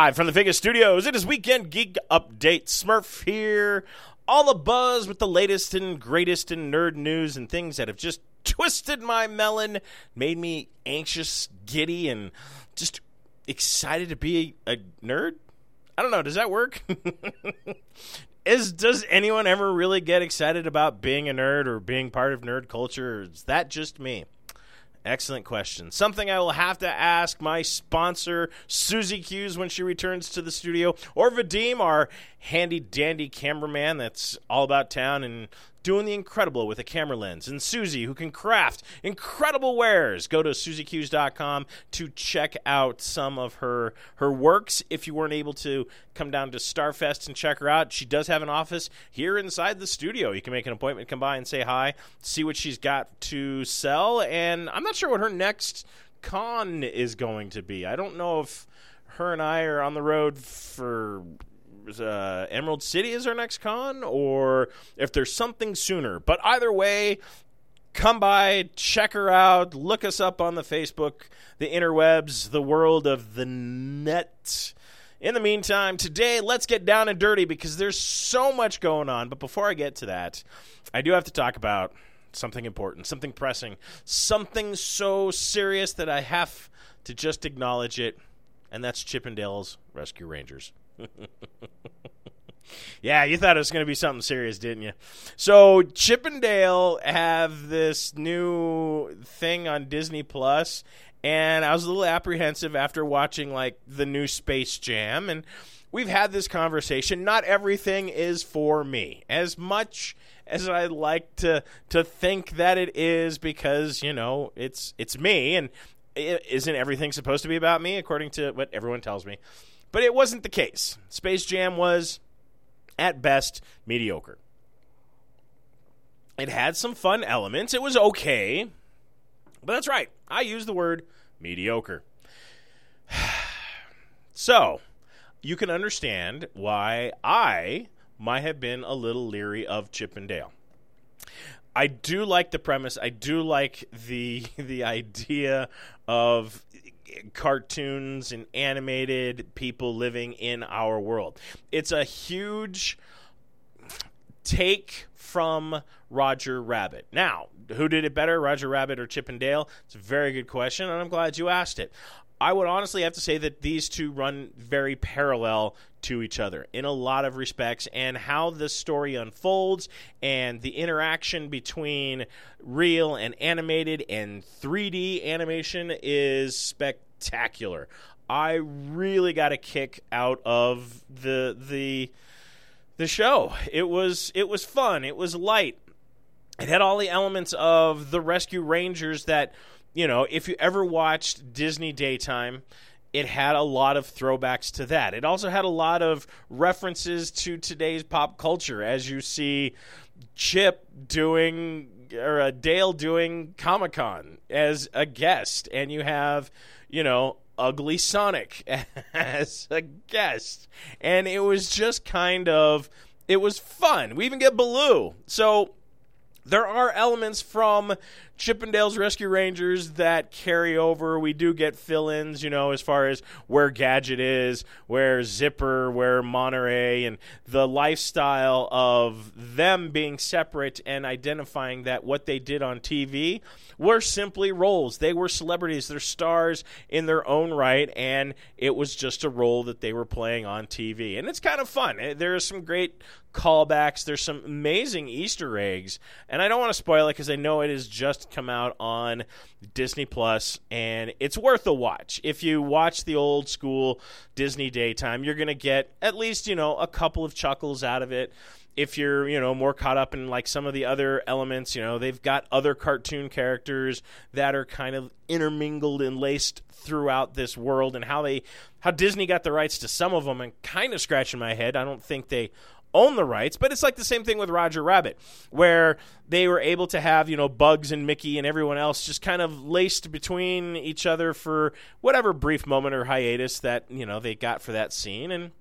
Live from the Vegas studios, it is Weekend Geek Update. Smurf here. All the buzz with the latest and greatest in nerd news and things that have just twisted my melon, made me anxious, giddy, and just excited to be a, a nerd. I don't know. Does that work? is does anyone ever really get excited about being a nerd or being part of nerd culture? Is that just me? Excellent question. Something I will have to ask my sponsor, Susie Hughes, when she returns to the studio, or Vadim, our handy dandy cameraman that's all about town and doing the incredible with a camera lens, and Susie, who can craft incredible wares. Go to suziehughes.com to check out some of her her works. If you weren't able to come down to Starfest and check her out, she does have an office here inside the studio. You can make an appointment, come by and say hi, see what she's got to sell, and I'm not sure what her next con is going to be. I don't know if her and I are on the road for uh, Emerald City is our next con, or if there's something sooner. But either way, come by, check her out, look us up on the Facebook, the interwebs, the world of the net. In the meantime, today, let's get down and dirty because there's so much going on. But before I get to that, I do have to talk about something important, something pressing, something so serious that I have to just acknowledge it, and that's Chip 'n Dale's Rescue Rangers. yeah, you thought it was going to be something serious, didn't you? So Chip 'n Dale have this new thing on Disney Plus, and I was a little apprehensive after watching like the new Space Jam, and we've had this conversation. Not everything is for me, as much as I like to to think that it is, because you know it's it's me, and isn't everything supposed to be about me according to what everyone tells me? But it wasn't the case. Space Jam was, at best, mediocre. It had some fun elements. It was okay. But that's right. I use the word mediocre. so, you can understand why I might have been a little leery of Chip 'n Dale. I do like the premise. I do like the the idea of cartoons and animated people living in our world. It's a huge take from Roger Rabbit. Now, who did it better, Roger Rabbit or Chip 'n Dale? It's a very good question, and I'm glad you asked it. I would honestly have to say that these two run very parallel to each other in a lot of respects, and how the story unfolds and the interaction between real and animated and 3D animation is spectacular. I really got a kick out of the the the show. It was it was fun. It was light. It had all the elements of the Rescue Rangers that you know, if you ever watched Disney Daytime, it had a lot of throwbacks to that. It also had a lot of references to today's pop culture, as you see Chip doing or uh, Dale doing Comic Con as a guest, and you have, you know, Ugly Sonic as a guest, and it was just kind of it was fun. We even get Baloo, so there are elements from Chip 'n Dale's Rescue Rangers that carry over. We do get fill ins, you know, as far as where Gadget is, where Zipper, where Monterey, and the lifestyle of them being separate and identifying that what they did on TV were simply roles. They were celebrities, they're stars in their own right, and it was just a role that they were playing on TV. And it's kind of fun. Eh, there are some great callbacks. There's some amazing Easter eggs And I don't want to spoil it because I know it has just come out on Disney Plus, and it's worth a watch. If you watch the old school Disney daytime, you're going to get at least, you know, a couple of chuckles out of it if you're you know more caught up in like some of the other elements you know they've got other cartoon characters that are kind of intermingled and laced throughout this world and how they how disney got the rights to some of them and kind of scratching my head i don't think they own the rights but it's like the same thing with roger rabbit where they were able to have you know bugs and mickey and everyone else just kind of laced between each other for whatever brief moment or hiatus that you know they got for that scene. And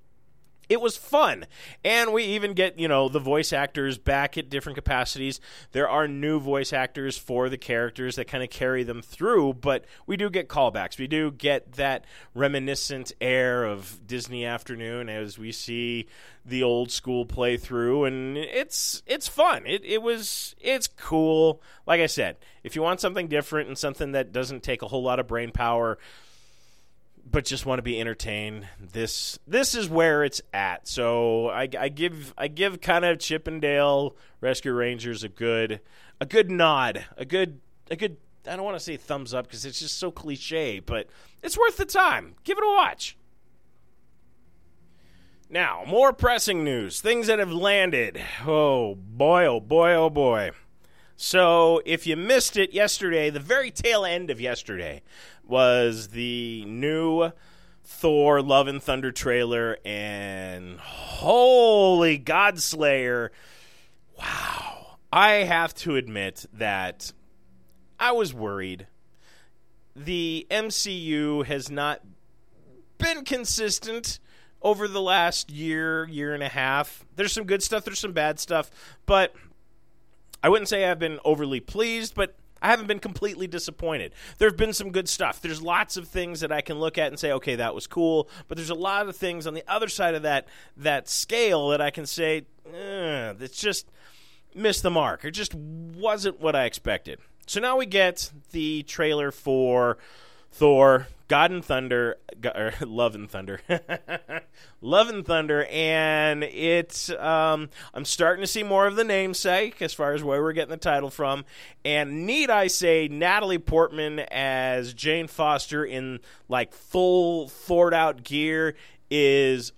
it was fun. And we even get, you know, the voice actors back at different capacities. There are new voice actors for the characters that kind of carry them through, but we do get callbacks. We do get that reminiscent air of Disney Afternoon as we see the old school playthrough and it's it's fun. It it was it's cool. Like I said, if you want something different and something that doesn't take a whole lot of brain power, but just want to be entertained. This this is where it's at. So I, I give I give kind of Chip 'n Dale Rescue Rangers a good a good nod, a good a good. I don't want to say thumbs up because it's just so cliche, but it's worth the time. Give it a watch. Now, more pressing news, things that have landed. Oh boy, oh boy, oh boy. So, if you missed it yesterday, the very tail end of yesterday was the new Thor Love and Thunder trailer, and holy Godslayer. Wow. I have to admit that I was worried. The MCU has not been consistent over the last year, year and a half. There's some good stuff, there's some bad stuff, but I wouldn't say I've been overly pleased, but I haven't been completely disappointed. There have been some good stuff. There's lots of things that I can look at and say, okay, that was cool. But there's a lot of things on the other side of that that scale that I can say, eh, it's just missed the mark. It just wasn't what I expected. So now we get the trailer for Thor, God and Thunder, or Love and Thunder, Love and Thunder, and it's um, I'm starting to see more of the namesake as far as where we're getting the title from, and need I say Natalie Portman as Jane Foster in like full Thought out gear is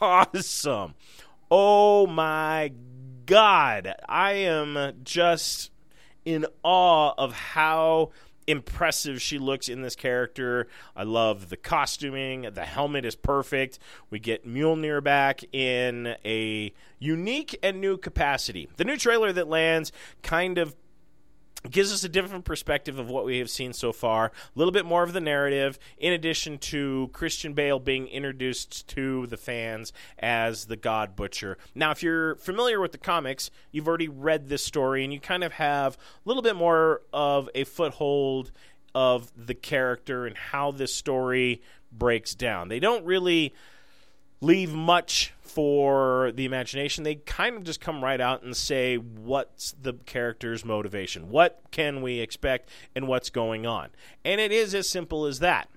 awesome. Oh my god, I am just in awe of how impressive she looks in this character. I love the costuming. The helmet is perfect. We get Mjolnir back in a unique and new capacity. The new trailer that lands kind of gives us a different perspective of what we have seen so far. A little bit more of the narrative, in addition to Christian Bale being introduced to the fans as the God Butcher. Now, if you're familiar with the comics, you've already read this story, and you kind of have a little bit more of a foothold of the character and how this story breaks down. They don't really leave much for the imagination. They kind of just come right out and say what's the character's motivation, what can we expect, and what's going on. And it is as simple as that.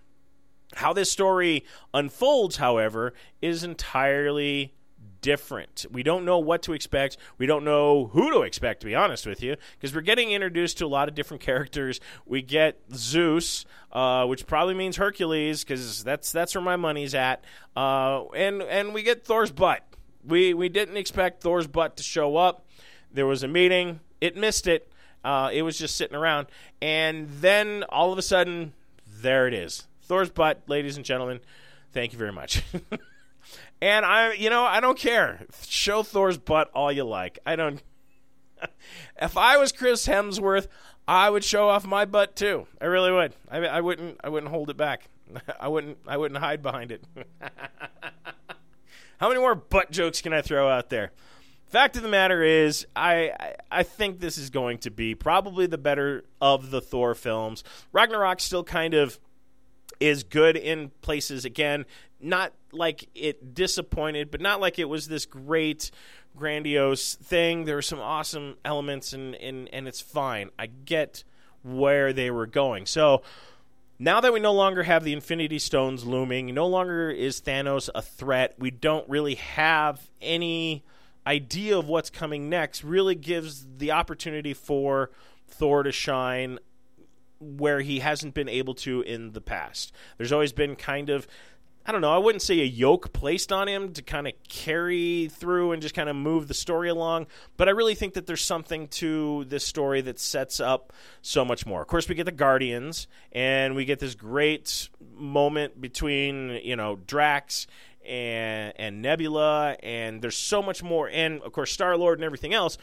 How this story unfolds, however, is entirely different. We don't know what to expect. We don't know who to expect, to be honest with you, because we're getting introduced to a lot of different characters. We get Zeus, uh, which probably means Hercules, because that's that's where my money's at. Uh, and and we get Thor's butt. We we didn't expect Thor's butt to show up. There was a meeting. It missed it. Uh, it was just sitting around, and then all of a sudden, there it is. Thor's butt, ladies and gentlemen. Thank you very much. And I, you know, I don't care. Show Thor's butt all you like. I don't. if I was Chris Hemsworth, I would show off my butt too. I really would. I, I wouldn't. I wouldn't hold it back. I wouldn't. I wouldn't hide behind it. How many more butt jokes can I throw out there? Fact of the matter is, I, I, I think this is going to be probably the better of the Thor films. Ragnarok still kind of is good in places. Again, not like it disappointed, but not like it was this great, grandiose thing. There were some awesome elements, and and and it's fine. I get where they were going. So now that we no longer have the Infinity Stones looming, no longer is Thanos a threat. We don't really have any idea of what's coming next really gives the opportunity for Thor to shine where he hasn't been able to in the past. There's always been kind of I don't know, I wouldn't say a yoke placed on him to kind of carry through and just kind of move the story along, but I really think that there's something to this story that sets up so much more. Of course, we get the Guardians, and we get this great moment between, you know, Drax and, and Nebula, and there's so much more, and of course, Star Lord and everything else.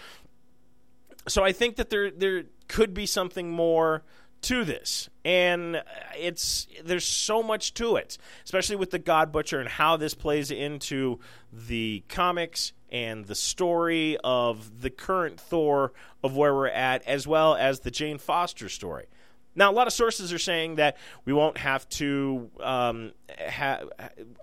So I think that there there could be something more to this. And it's there's so much to it especially with the god butcher and how this plays into the comics and the story of the current thor of where we're at as well as the jane foster story. Now a lot of sources are saying that we won't have to um, ha-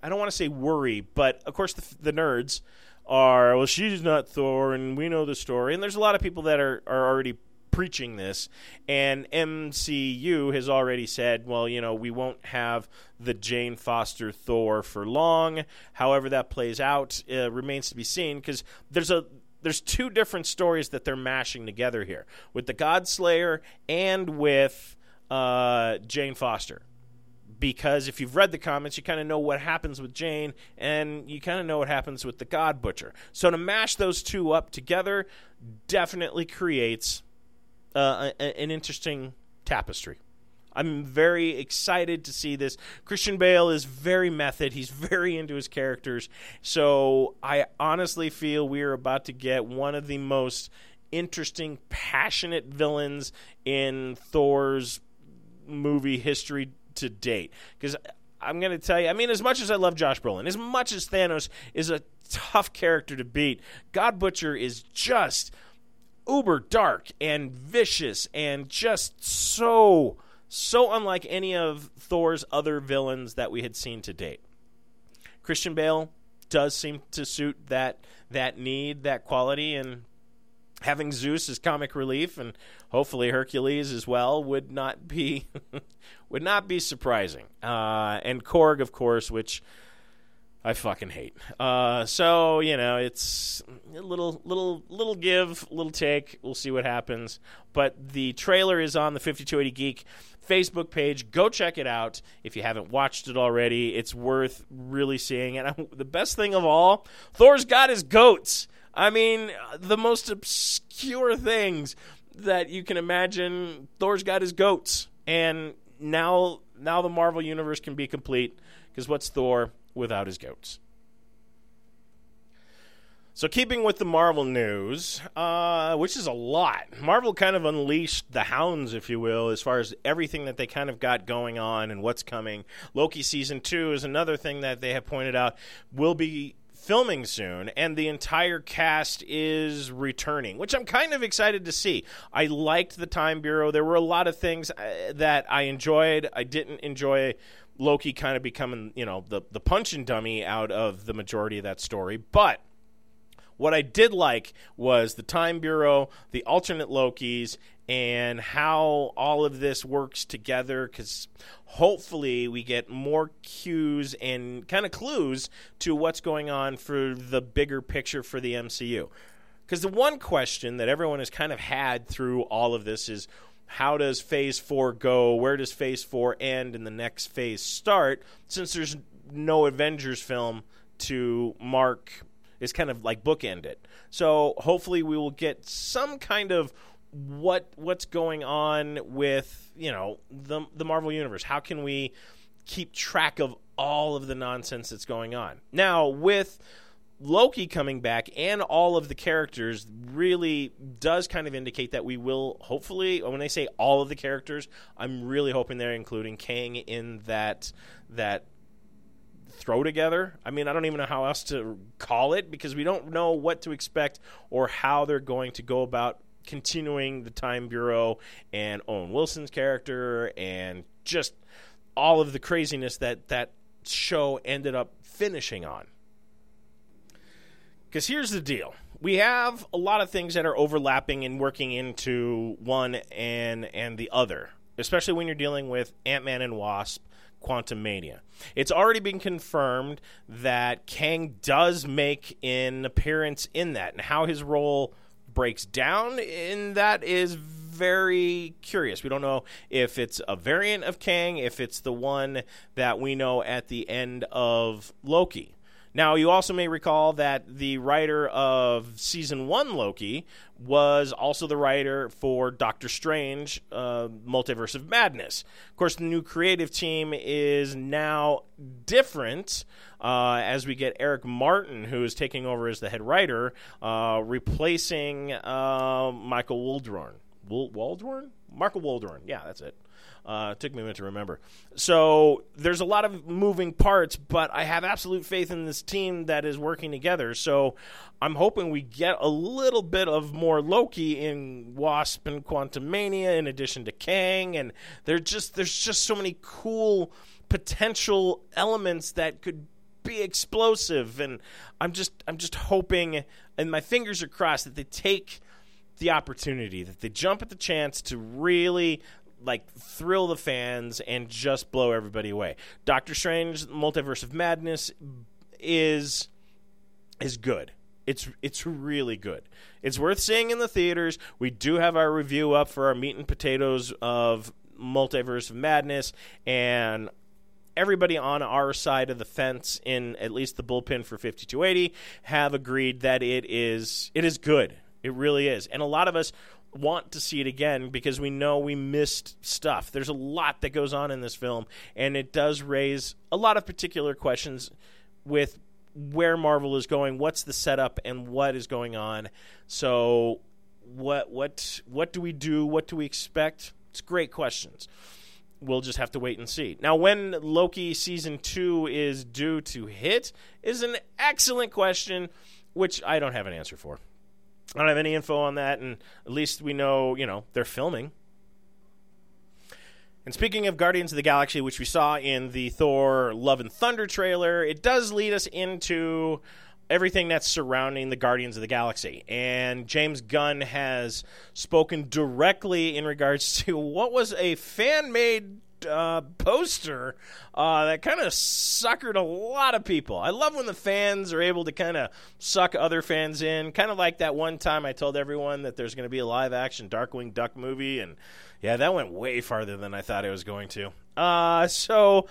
i don't want to say worry but of course the, the nerds are well she's not thor and we know the story. And there's a lot of people that are, are already preaching this. And MCU has already said, well, you know, we won't have the Jane Foster Thor for long. However, that plays out uh, remains to be seen because there's a there's two different stories that they're mashing together here with the Godslayer and with uh, Jane Foster. Because if you've read the comments, you kind of know what happens with Jane, and you kind of know what happens with the God Butcher. So to mash those two up together definitely creates uh, an interesting tapestry. I'm very excited to see this. Christian Bale is very method. He's very into his characters. So I honestly feel we are about to get one of the most interesting, passionate villains in Thor's movie history to date. Because I'm going to tell you, I mean, as much as I love Josh Brolin, as much as Thanos is a tough character to beat, God Butcher is just uber dark and vicious and just so so unlike any of Thor's other villains that we had seen to date. Christian Bale does seem to suit that that need, that quality and having Zeus as comic relief and hopefully Hercules as well would not be would not be surprising. Uh, and Korg of course which I fucking hate. Uh, so you know, it's a little, little, little give, little take. We'll see what happens. But the trailer is on the 5280 Geek Facebook page. Go check it out if you haven't watched it already. It's worth really seeing. And I, the best thing of all, Thor's got his goats. I mean, the most obscure things that you can imagine. Thor's got his goats, and now, now the Marvel universe can be complete. Because what's Thor? Without his goats. So, keeping with the Marvel news, uh, which is a lot, Marvel kind of unleashed the hounds, if you will, as far as everything that they kind of got going on and what's coming. Loki season two is another thing that they have pointed out will be filming soon, and the entire cast is returning, which I'm kind of excited to see. I liked the Time Bureau. There were a lot of things uh, that I enjoyed. I didn't enjoy Loki kind of becoming, you know, the the punching dummy out of the majority of that story. But what I did like was the Time Bureau, the alternate Lokis, and how all of this works together because hopefully we get more cues and kind of clues to what's going on for the bigger picture for the MCU. Because the one question that everyone has kind of had through all of this is how does phase four go? Where does phase four end and the next phase start? Since there's no Avengers film to mark, is kind of like bookend it. So hopefully we will get some kind of what what's going on with you know the the Marvel universe. How can we keep track of all of the nonsense that's going on now with Loki coming back and all of the characters really does kind of indicate that we will hopefully when I say all of the characters, I'm really hoping they're including Kang in that that throw together. I mean, I don't even know how else to call it because we don't know what to expect or how they're going to go about continuing the Time Bureau and Owen Wilson's character and just all of the craziness that that show ended up finishing on. Because here's the deal we have a lot of things that are overlapping and working into one and and the other, especially when you're dealing with Ant Man and Wasp, Quantumania. It's already been confirmed that Kang does make an appearance in that, and how his role breaks down in that is very curious. We don't know if it's a variant of Kang, if it's the one that we know at the end of Loki. Now, you also may recall that the writer of season one Loki was also the writer for Doctor Strange, uh, Multiverse of Madness. Of course, the new creative team is now different uh, as we get Eric Martin, who is taking over as the head writer, uh, replacing uh, Michael Waldron. Waldron? Michael Waldron. Yeah, that's it. Uh, it took me a minute to remember. So there's a lot of moving parts, but I have absolute faith in this team that is working together. So I'm hoping we get a little bit of more Loki in Wasp and Quantumania, in addition to Kang, and there's just there's just so many cool potential elements that could be explosive and I'm just I'm just hoping and my fingers are crossed that they take the opportunity that they jump at the chance to really like thrill the fans and just blow everybody away. Doctor Strange Multiverse of Madness is is good. It's it's really good. It's worth seeing in the theaters. We do have our review up for our meat and potatoes of Multiverse of Madness and everybody on our side of the fence in at least the bullpen for 5280 have agreed that it is it is good. It really is. And a lot of us want to see it again because we know we missed stuff. There's a lot that goes on in this film, and it does raise a lot of particular questions with where Marvel is going, what's the setup, and what is going on. So, what what what do we do? What do we expect? It's great questions. We'll just have to wait and see. Now, when Loki season two is due to hit is an excellent question, which I don't have an answer for. I don't have any info on that, and at least we know, you know, they're filming. And speaking of Guardians of the Galaxy, which we saw in the Thor Love and Thunder trailer, it does lead us into everything that's surrounding the Guardians of the Galaxy. And James Gunn has spoken directly in regards to what was a fan made uh, poster uh, that kind of suckered a lot of people. I love when the fans are able to kind of suck other fans in, kind of like that one time I told everyone that there's going to be a live action Darkwing Duck movie, and yeah, that went way farther than I thought it was going to. Uh, so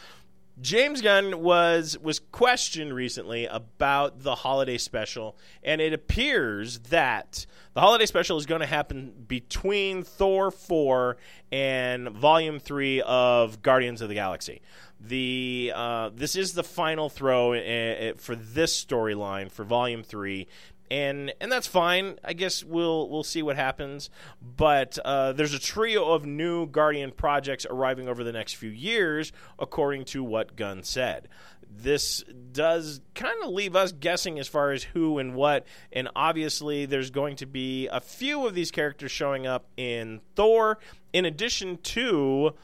James Gunn was was questioned recently about the holiday special, and it appears that the holiday special is going to happen between Thor 4 and Volume 3 of Guardians of the Galaxy. The uh, this is the final throw uh, uh, for this storyline for Volume 3 and and that's fine. I guess we'll we'll see what happens. But uh, there's a trio of new Guardian projects arriving over the next few years, according to what Gunn said this does kind of leave us guessing as far as who and what. And obviously, there's going to be a few of these characters showing up in Thor, in addition to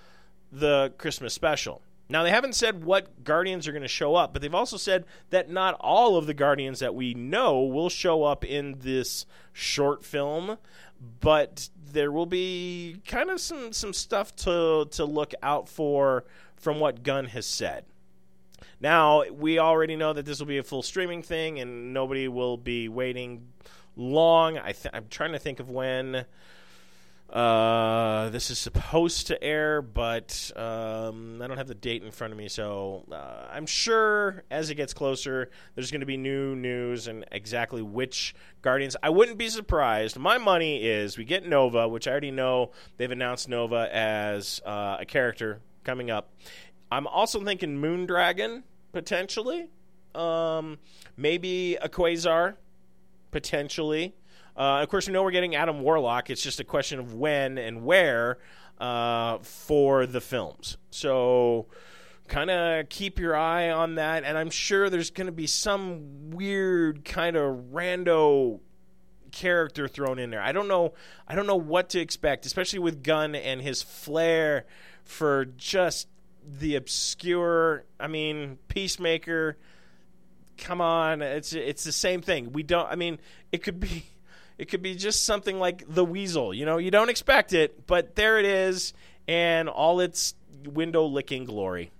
the Christmas special. Now, they haven't said what Guardians are going to show up, but they've also said that not all of the Guardians that we know will show up in this short film, but there will be kind of some, some stuff to, to look out for from what Gunn has said. Now, we already know that this will be a full streaming thing and nobody will be waiting long. I I'm trying to think of when uh, this is supposed to air, but um, I don't have the date in front of me. So uh, I'm sure as it gets closer, there's going to be new news and exactly which Guardians. I wouldn't be surprised. My money is we get Nova, which I already know they've announced Nova as uh, a character coming up. I'm also thinking Moondragon potentially. Um, maybe a Quasar potentially. Uh, of course, we know we're getting Adam Warlock. It's just a question of when and where uh, for the films. So, kind of keep your eye on that. And I'm sure there's going to be some weird kind of rando character thrown in there. I don't know. I don't know what to expect, especially with Gunn and his flair for just the obscure. I mean, Peacemaker. Come on, it's it's the same thing. We don't. I mean, it could be. It could be just something like the Weasel. You know, you don't expect it, but there it is, and all its window licking glory.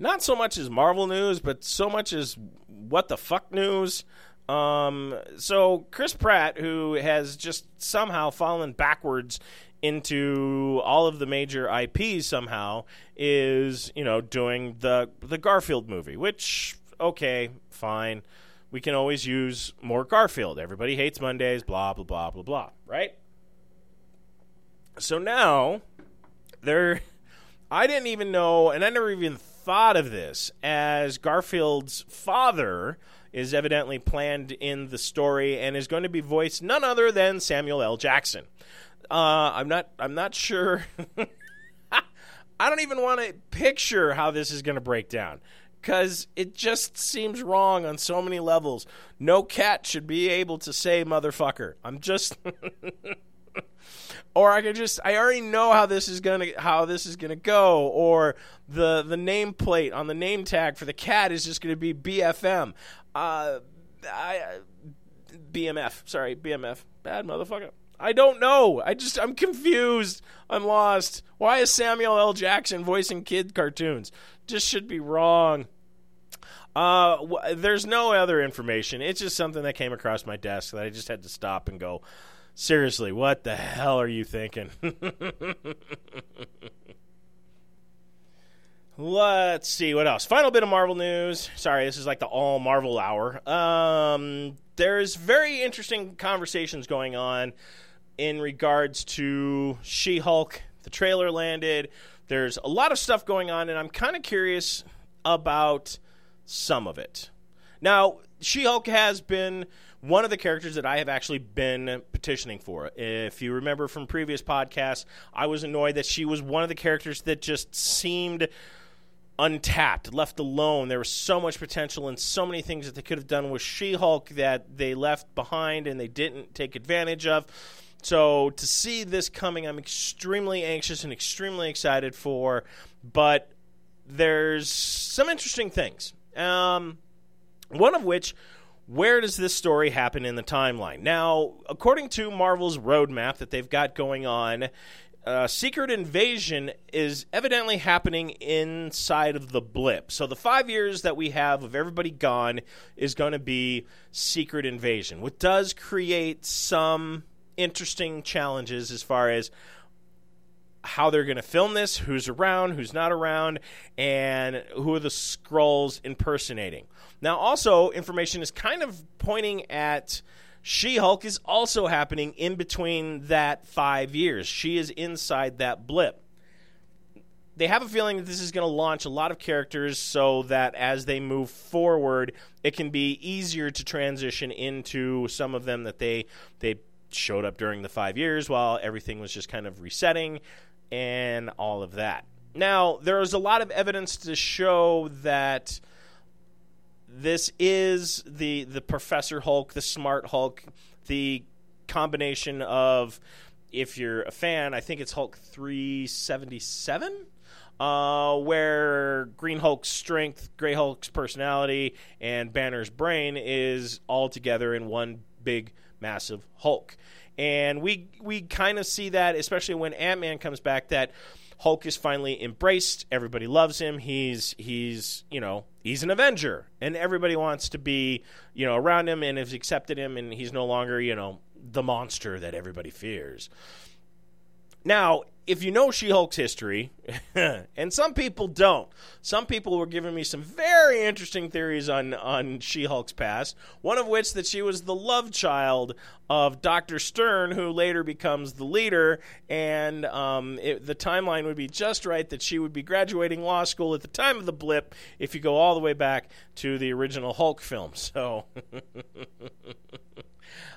not so much as Marvel news, but so much as what the fuck news. Um, so Chris Pratt, who has just somehow fallen backwards into all of the major IPs somehow, is you know doing the the Garfield movie, which okay, fine. We can always use more Garfield. Everybody hates Mondays, blah blah blah blah blah, right? So now there I didn't even know and I never even thought of this as Garfield's father is evidently planned in the story and is going to be voiced none other than Samuel L. Jackson. Uh, I'm not. I'm not sure. I don't even want to picture how this is going to break down because it just seems wrong on so many levels. No cat should be able to say motherfucker. I'm just. or I could just I already know how this is gonna how this is gonna go, or the the nameplate on the name tag for the cat is just gonna be BFM, uh, I, BMF. Sorry, BMF. Bad motherfucker. I don't know. I just I'm confused. I'm lost. Why is Samuel L. Jackson voicing kid cartoons? Just should be wrong. Uh, w- there's no other information. It's just something that came across my desk that I just had to stop and go. Seriously, what the hell are you thinking? Let's see what else. Final bit of Marvel news. Sorry, this is like the all Marvel hour. Um, there's very interesting conversations going on in regards to She Hulk. The trailer landed. There's a lot of stuff going on, and I'm kind of curious about some of it. Now, She Hulk has been one of the characters that I have actually been petitioning for. If you remember from previous podcasts, I was annoyed that she was one of the characters that just seemed untapped, left alone. There was so much potential and so many things that they could have done with She Hulk that they left behind and they didn't take advantage of. So to see this coming, I'm extremely anxious and extremely excited for. But there's some interesting things. Um, one of which, where does this story happen in the timeline? Now, according to Marvel's roadmap that they've got going on, uh, Secret Invasion is evidently happening inside of the blip. So the five years that we have of everybody gone is going to be Secret Invasion, which does create some interesting challenges as far as how they're going to film this, who's around, who's not around, and who are the Skrulls impersonating. Now, also, information is kind of pointing at She Hulk is also happening in between that five years. She is inside that blip. They have a feeling that this is going to launch a lot of characters so that as they move forward, it can be easier to transition into some of them that they they showed up during the five years while everything was just kind of resetting and all of that. Now, there is a lot of evidence to show that this is the the Professor Hulk, the Smart Hulk, the combination of if you're a fan, I think it's Hulk 377, uh, where Green Hulk's strength, Gray Hulk's personality, and Banner's brain is all together in one big, massive Hulk. And we we kind of see that, especially when Ant Man comes back, that Hulk is finally embraced. Everybody loves him. He's he's you know he's an Avenger, and everybody wants to be you know around him and has accepted him, and he's no longer you know the monster that everybody fears. Now, if you know She Hulk's history, and some people don't, some people were giving me some very interesting theories on, on She Hulk's past. One of which that she was the love child of Dr. Stern, who later becomes the leader, and um, it, the timeline would be just right that she would be graduating law school at the time of the blip if you go all the way back to the original Hulk film. So.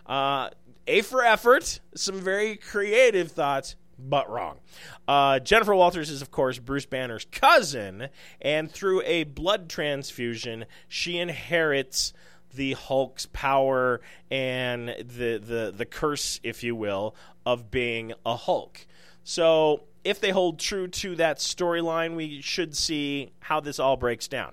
uh, a for effort, some very creative thoughts, but wrong. Uh, Jennifer Walters is, of course, Bruce Banner's cousin, and through a blood transfusion, she inherits the Hulk's power and the, the, the curse, if you will, of being a Hulk. So, if they hold true to that storyline, we should see how this all breaks down.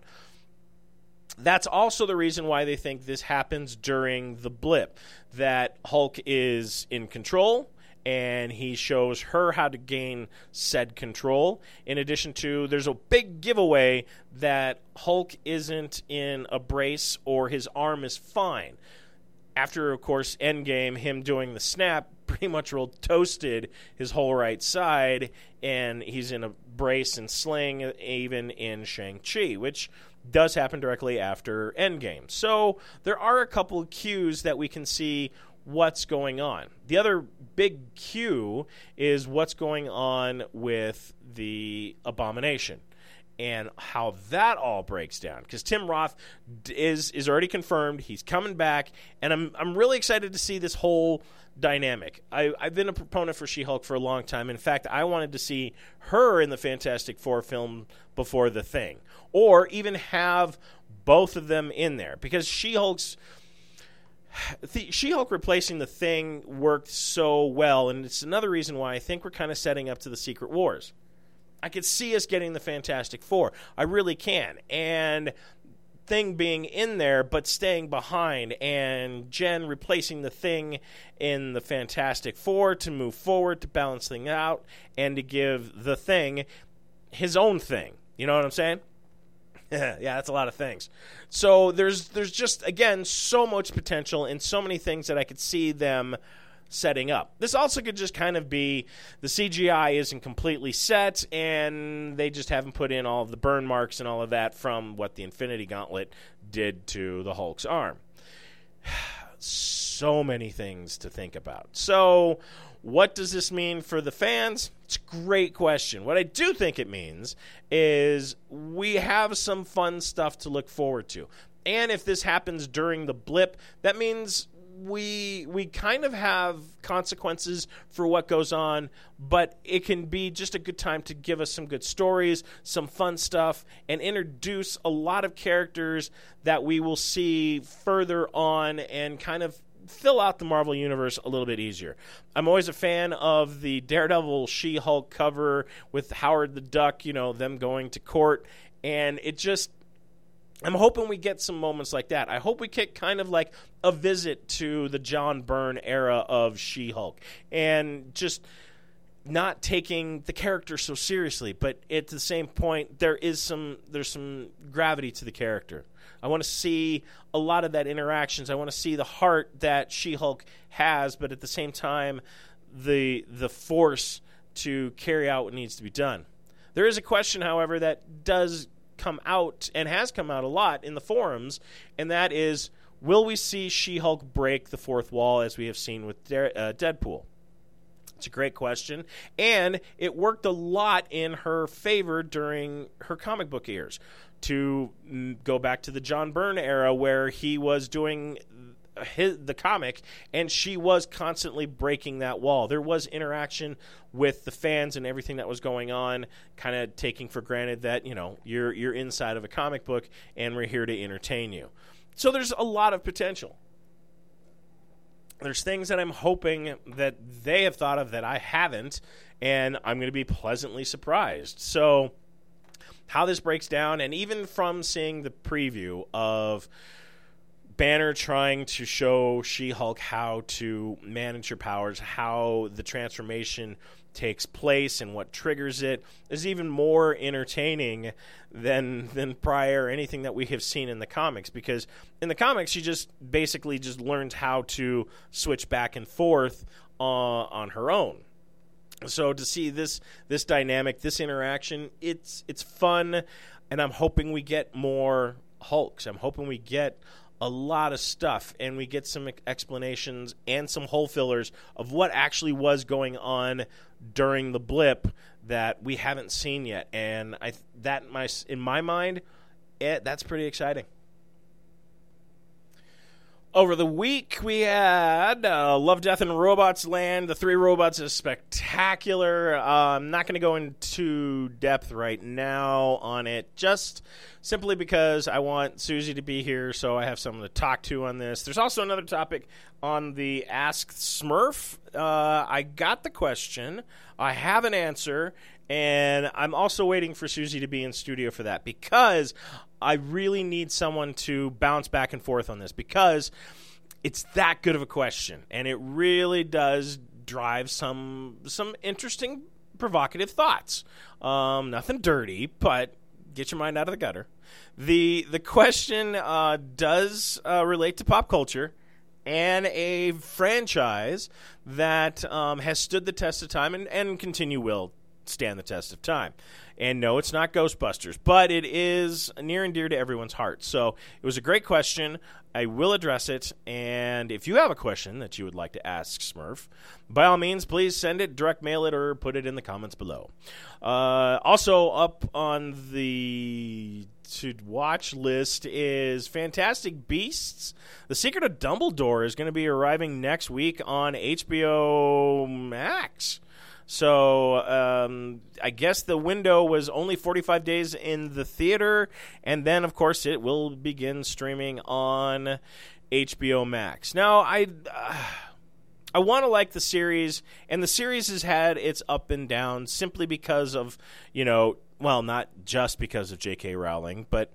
That's also the reason why they think this happens during the blip that Hulk is in control and he shows her how to gain said control. In addition to, there's a big giveaway that Hulk isn't in a brace or his arm is fine. After, of course, Endgame, him doing the snap pretty much rolled toasted his whole right side, and he's in a brace and sling, even in Shang-Chi, which does happen directly after Endgame. So there are a couple of cues that we can see what's going on. The other big cue is what's going on with the abomination and how that all breaks down because Tim Roth is is already confirmed he's coming back and I'm I'm really excited to see this whole dynamic. I, I've been a proponent for She Hulk for a long time. In fact, I wanted to see her in the Fantastic Four film before the thing, or even have both of them in there because She Hulk's the She-Hulk replacing the Thing worked so well, and it's another reason why I think we're kind of setting up to the Secret Wars. I could see us getting the Fantastic Four. I really can, and Thing being in there but staying behind, and Jen replacing the Thing in the Fantastic Four to move forward to balance things out and to give the Thing his own thing. You know what I'm saying? yeah, that's a lot of things. So there's there's just again so much potential and so many things that I could see them setting up. This also could just kind of be the CGI isn't completely set and they just haven't put in all of the burn marks and all of that from what the Infinity Gauntlet did to the Hulk's arm. so many things to think about. So what does this mean for the fans? It's a great question. What I do think it means is we have some fun stuff to look forward to. And if this happens during the blip, that means we we kind of have consequences for what goes on, but it can be just a good time to give us some good stories, some fun stuff, and introduce a lot of characters that we will see further on and kind of fill out the Marvel Universe a little bit easier. I'm always a fan of the Daredevil She Hulk cover with Howard the Duck, you know, them going to court. And it just, I'm hoping we get some moments like that. I hope we get kind of like a visit to the John Byrne era of She Hulk and just not taking the character so seriously, but at the same point, there is some there's some gravity to the character. I want to see a lot of that interactions. I want to see the heart that She-Hulk has, but at the same time, the the force to carry out what needs to be done. There is a question, however, that does come out and has come out a lot in the forums, and that is will we see She Hulk break the fourth wall as we have seen with uh, Deadpool? It's a great question. And it worked a lot in her favor during her comic book years to mm, go back to the John Byrne era where he was doing his, the comic and she was constantly breaking that wall. There was interaction with the fans and everything that was going on, kind of taking for granted that, you know, you're you're inside of a comic book and we're here to entertain you. So there's a lot of potential. There's things that I'm hoping that they have thought of that I haven't and I'm going to be pleasantly surprised. So how this breaks down, and even from seeing the preview of Banner trying to show She Hulk how to manage her powers, how the transformation takes place and what triggers it is even more entertaining than than prior anything that we have seen in the comics. Because in the comics she just basically just learns how to switch back and forth uh, on her own so to see this this dynamic, this interaction, it's it's fun, and I'm hoping we get more Hulks. I'm hoping we get a lot of stuff and we get some explanations and some hole fillers of what actually was going on during the blip that we haven't seen yet. And I that my in my mind, it, that's pretty exciting. Over the week, we had uh, Love, Death, and Robots Land. The three robots is spectacular. Uh, I'm not going to go into depth right now on it, just simply because I want Susie to be here so I have someone to talk to on this. There's also another topic on the Ask Smurf. Uh, I got the question, I have an answer, and I'm also waiting for Susie to be in studio for that because I really need someone to bounce back and forth on this because it's that good of a question, and it really does drive some some interesting, provocative thoughts. Um, nothing dirty, but get your mind out of the gutter. the The question uh, does uh, relate to pop culture and a franchise that um, has stood the test of time and, and continue will stand the test of time. And no, it's not Ghostbusters, but it is near and dear to everyone's heart. So it was a great question. I will address it. And if you have a question that you would like to ask Smurf, by all means, please send it, direct mail it, or put it in the comments below. Uh, also, up on the to watch list is Fantastic Beasts. The Secret of Dumbledore is going to be arriving next week on HBO Max. So um, I guess the window was only 45 days in the theater, and then of course it will begin streaming on HBO Max. Now I. Uh, I want to like the series, and the series has had its up and down simply because of, you know, well, not just because of J.K. Rowling, but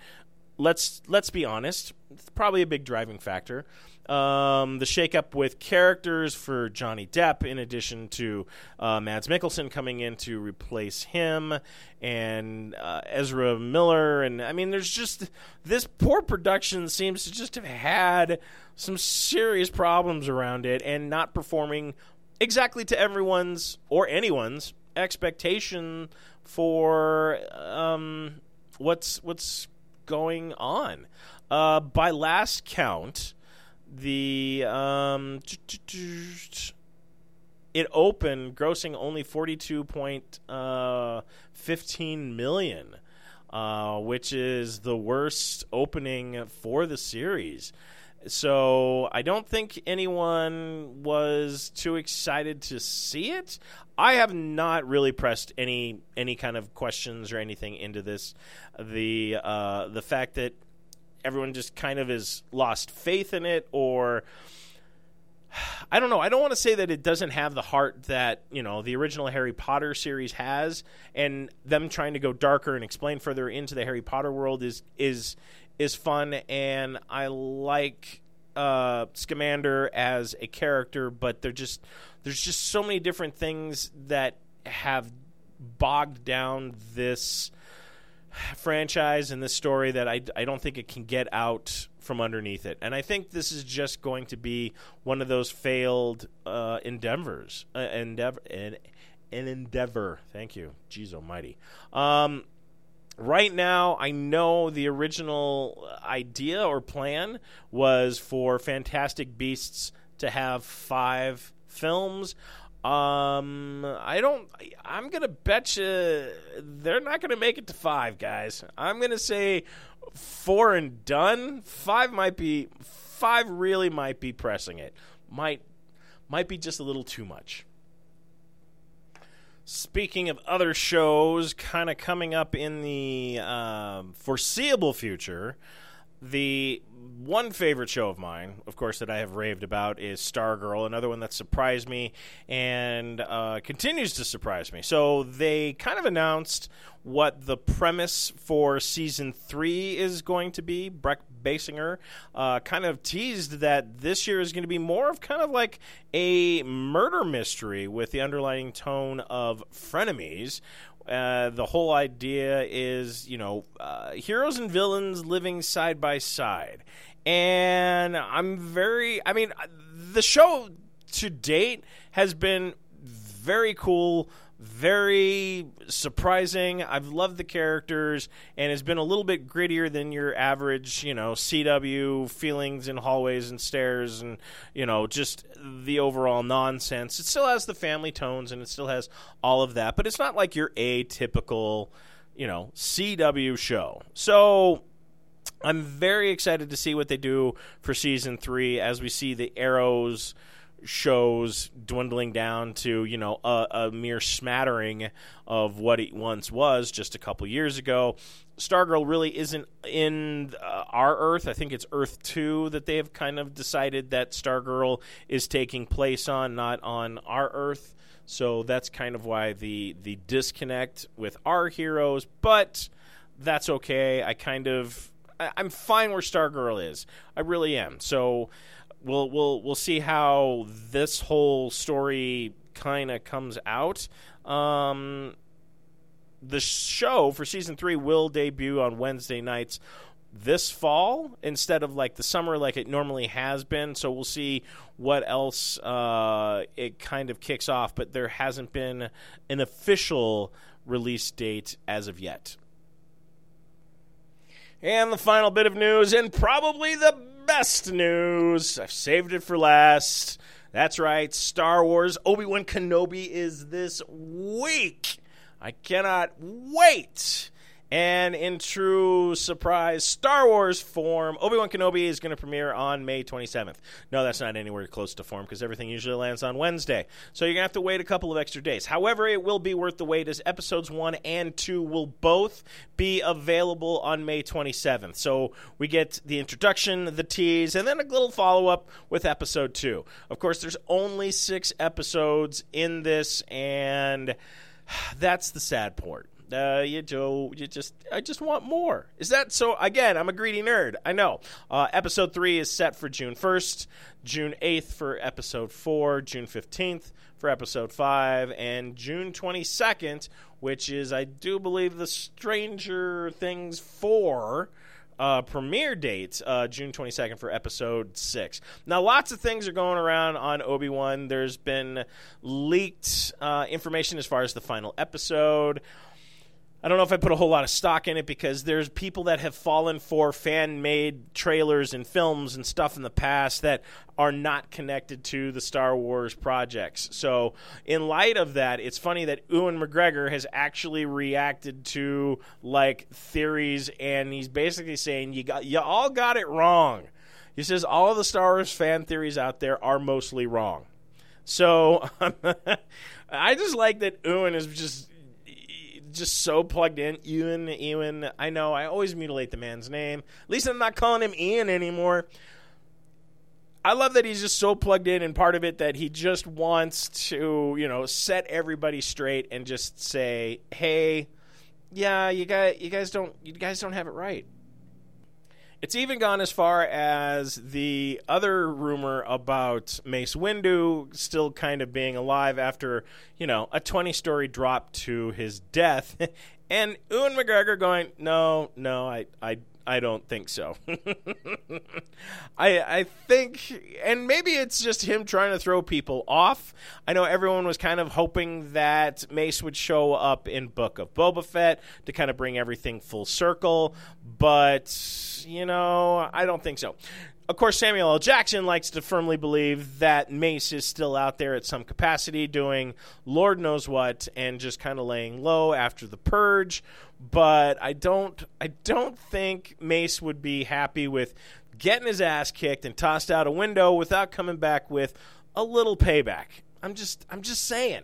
let's let's be honest, it's probably a big driving factor. Um, the shakeup with characters for Johnny Depp, in addition to uh, Mads Mikkelsen coming in to replace him, and uh, Ezra Miller, and I mean, there's just this poor production seems to just have had some serious problems around it, and not performing exactly to everyone's or anyone's expectation for um, what's what's going on. Uh, by last count, the um, it opened grossing only forty two point uh, fifteen million, uh, which is the worst opening for the series. So I don't think anyone was too excited to see it. I have not really pressed any any kind of questions or anything into this. The uh, the fact that everyone just kind of has lost faith in it or I don't know. I don't want to say that it doesn't have the heart that, you know, the original Harry Potter series has and them trying to go darker and explain further into the Harry Potter world is is is fun and I like uh Scamander as a character, but they're just there's just so many different things that have bogged down this franchise and this story that I, I don't think it can get out from underneath it. And I think this is just going to be one of those failed uh, endeavors. Uh, endeavor, an, an endeavor. Thank you. Jeez almighty. Um, right now, I know the original idea or plan was for Fantastic Beasts to have five films. Um, I don't. I'm gonna bet you they're not gonna make it to five, guys. I'm gonna say four and done. Five might be. Five really might be pressing it. Might might be just a little too much. Speaking of other shows, kind of coming up in the uh, foreseeable future, the one favorite show of mine, of course, that I have raved about is Stargirl, another one that surprised me and uh, continues to surprise me. So they kind of announced what the premise for season three is going to be. Brec Bassinger uh, kind of teased that this year is going to be more of kind of like a murder mystery with the underlying tone of frenemies, uh, the whole idea is, you know, uh, heroes and villains living side by side. And I'm very, I mean, the show to date has been very cool, very surprising. I've loved the characters, and it's been a little bit grittier than your average, you know, CW feelings in hallways and stairs, and you know, just the overall nonsense. It still has the family tones, and it still has all of that, but it's not like your atypical, you know, CW show. So. I'm very excited to see what they do for season three as we see the arrows shows dwindling down to you know a, a, mere smattering of what it once was just a couple years ago. Stargirl really isn't in uh, our Earth. I think it's Earth Two that they have kind of decided that Stargirl is taking place on, not on our Earth. So that's kind of why the the disconnect with our heroes, but that's okay. I kind of I'm fine where Stargirl is. I really am. So we'll we'll we'll see how this whole story kind of comes out. Um, the show for season three will debut on Wednesday nights this fall instead of like the summer like it normally has been. So we'll see what else uh, it kind of kicks off, but there hasn't been an official release date as of yet. And the final bit of news, and probably the best news, I've saved it for last. That's right, Star Wars Obi Wan Kenobi is this week. I cannot wait and in true surprise Star Wars form, Obi Wan Kenobi is going to premiere on May 27th. No, that's not anywhere close to form because everything usually lands on Wednesday. So you're going to have to wait a couple of extra days. However, it will be worth the wait as episodes 1 and 2 will both be available on May 27th. So we get the introduction, the tease, and then a little follow up with episode 2. Of course, there's only six episodes in this, and that's the sad part uh, you you just I just want more. Is that so? Again, I'm a greedy nerd. I know. Uh, episode three is set for June 1st, June 8th for episode four, June 15th for episode five, and June 22nd, which is I do believe the Stranger Things four. Uh, premiere date, uh, June 22nd for episode 6. Now, lots of things are going around on Obi Wan. There's been leaked uh, information as far as the final episode. I don't know if I put a whole lot of stock in it because there's people that have fallen for fan made trailers and films and stuff in the past that are not connected to the Star Wars projects. So, in light of that, it's funny that Ewan McGregor has actually reacted to like theories and he's basically saying you got you all got it wrong. He says all of the Star Wars fan theories out there are mostly wrong. So, I just like that Ewan is just just so plugged in. Ewan, Ewan. I know I always mutilate the man's name. At least I'm not calling him Ian anymore. I love that he's just so plugged in, and part of it that he just wants to, you know, set everybody straight and just say, "Hey, yeah, you guys, you guys don't, you guys don't have it right." It's even gone as far as the other rumor about Mace Windu still kind of being alive after, you know, a 20 story drop to his death. and Ewan McGregor going, no, no, I, I I don't think so. I I think, and maybe it's just him trying to throw people off. I know everyone was kind of hoping that Mace would show up in Book of Boba Fett to kind of bring everything full circle, but you know, I don't think so of course, Samuel L. Jackson likes to firmly believe that Mace is still out there at some capacity doing Lord knows what and just kind of laying low after the purge. But I don't, I don't think Mace would be happy with getting his ass kicked and tossed out a window without coming back with a little payback. I'm just, I'm just saying.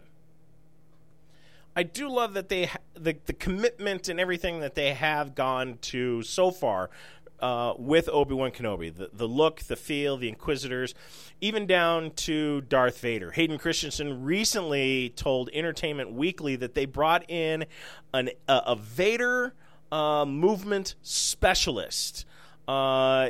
I do love that they the the commitment and everything that they have gone to so far uh, with Obi Wan Kenobi. The, the look, the feel, the Inquisitors, even down to Darth Vader. Hayden Christensen recently told Entertainment Weekly that they brought in an, a, a Vader uh, movement specialist. Uh,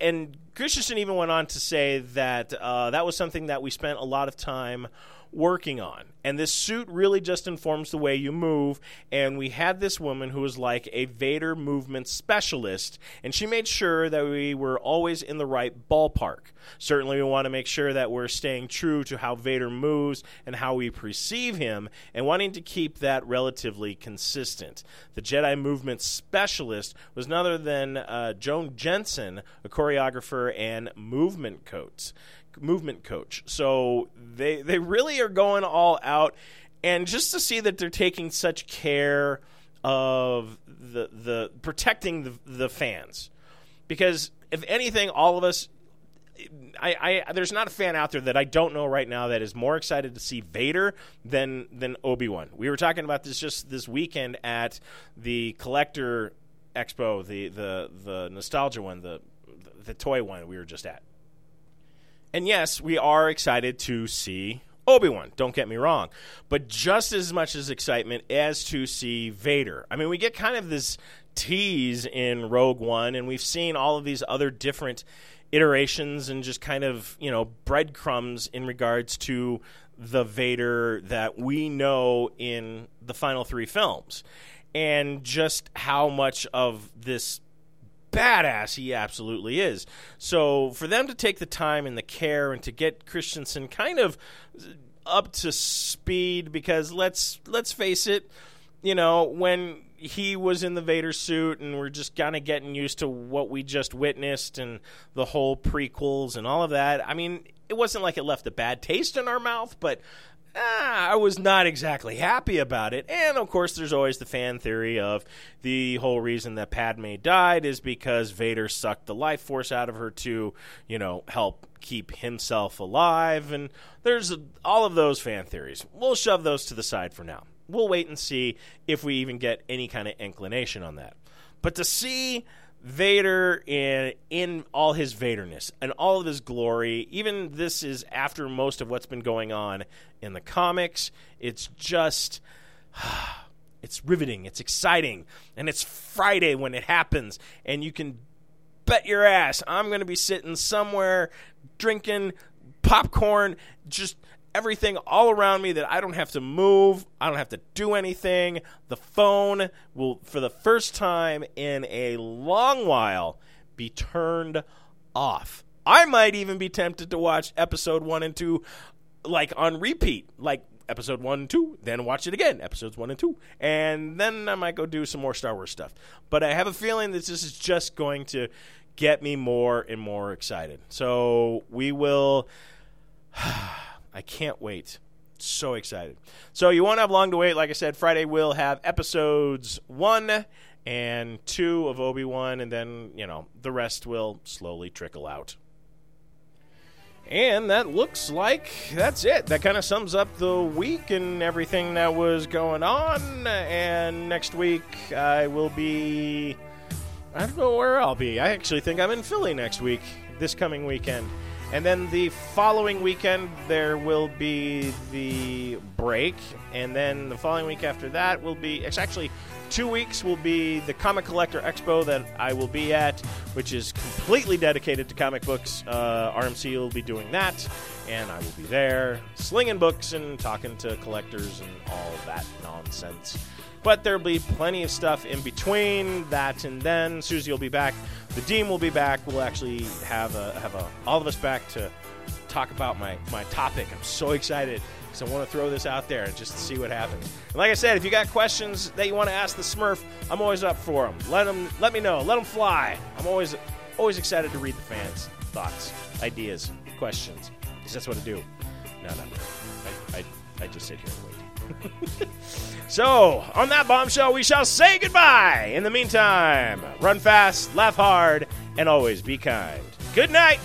and Christensen even went on to say that uh, that was something that we spent a lot of time working on. And this suit really just informs the way you move. And we had this woman who was like a Vader movement specialist, and she made sure that we were always in the right ballpark. Certainly, we want to make sure that we're staying true to how Vader moves and how we perceive him, and wanting to keep that relatively consistent. The Jedi movement specialist was none other than uh, Joan Jensen, a choreographer and movement coach movement coach. So they they really are going all out, and just to see that they're taking such care of the the protecting the the fans, because if anything, all of us. I, I there's not a fan out there that I don't know right now that is more excited to see Vader than than Obi Wan. We were talking about this just this weekend at the Collector Expo, the the the nostalgia one, the the toy one we were just at. And yes, we are excited to see Obi Wan, don't get me wrong, but just as much as excitement as to see Vader. I mean, we get kind of this tease in Rogue One, and we've seen all of these other different iterations and just kind of, you know, breadcrumbs in regards to the Vader that we know in the final three films, and just how much of this badass he absolutely is. So for them to take the time and the care and to get Christensen kind of up to speed because let's let's face it, you know, when he was in the Vader suit and we're just kind of getting used to what we just witnessed and the whole prequels and all of that. I mean, it wasn't like it left a bad taste in our mouth, but ah, I was not exactly happy about it. And of course, there's always the fan theory of the whole reason that Padme died is because Vader sucked the life force out of her to, you know, help keep himself alive. And there's all of those fan theories. We'll shove those to the side for now. We'll wait and see if we even get any kind of inclination on that. But to see Vader in in all his Vaderness and all of his glory. Even this is after most of what's been going on in the comics. It's just it's riveting, it's exciting, and it's Friday when it happens and you can bet your ass I'm going to be sitting somewhere drinking popcorn just everything all around me that I don't have to move, I don't have to do anything. The phone will, for the first time in a long while, be turned off. I might even be tempted to watch episode one and two like on repeat, like episode one and two, then watch it again, episodes one and two, and then I might go do some more Star Wars stuff. But I have a feeling that this is just going to get me more and more excited. So we will. I can't wait. So excited. So you won't have long to wait. Like I said, Friday we'll have episodes one and two of Obi Wan, and then, you know, the rest will slowly trickle out. And that looks like that's it. That kind of sums up the week and everything that was going on. And next week I will be. I don't know where I'll be. I actually think I'm in Philly next week, this coming weekend. And then the following weekend, there will be the break. And then the following week after that will be, it's actually two weeks, will be the Comic Collector Expo that I will be at, which is completely dedicated to comic books. Uh, RMC will be doing that. And I will be there slinging books and talking to collectors and all that nonsense. But there'll be plenty of stuff in between that and then. Susie will be back. The Dean will be back. We'll actually have a, have a, all of us back to talk about my, my topic. I'm so excited because I want to throw this out there and just see what happens. And like I said, if you got questions that you want to ask the Smurf, I'm always up for them. Let them let me know. Let them fly. I'm always always excited to read the fans' thoughts, ideas, questions because that's what I do. No, no, I, I, I just sit here. so, on that bombshell, we shall say goodbye. In the meantime, run fast, laugh hard, and always be kind. Good night.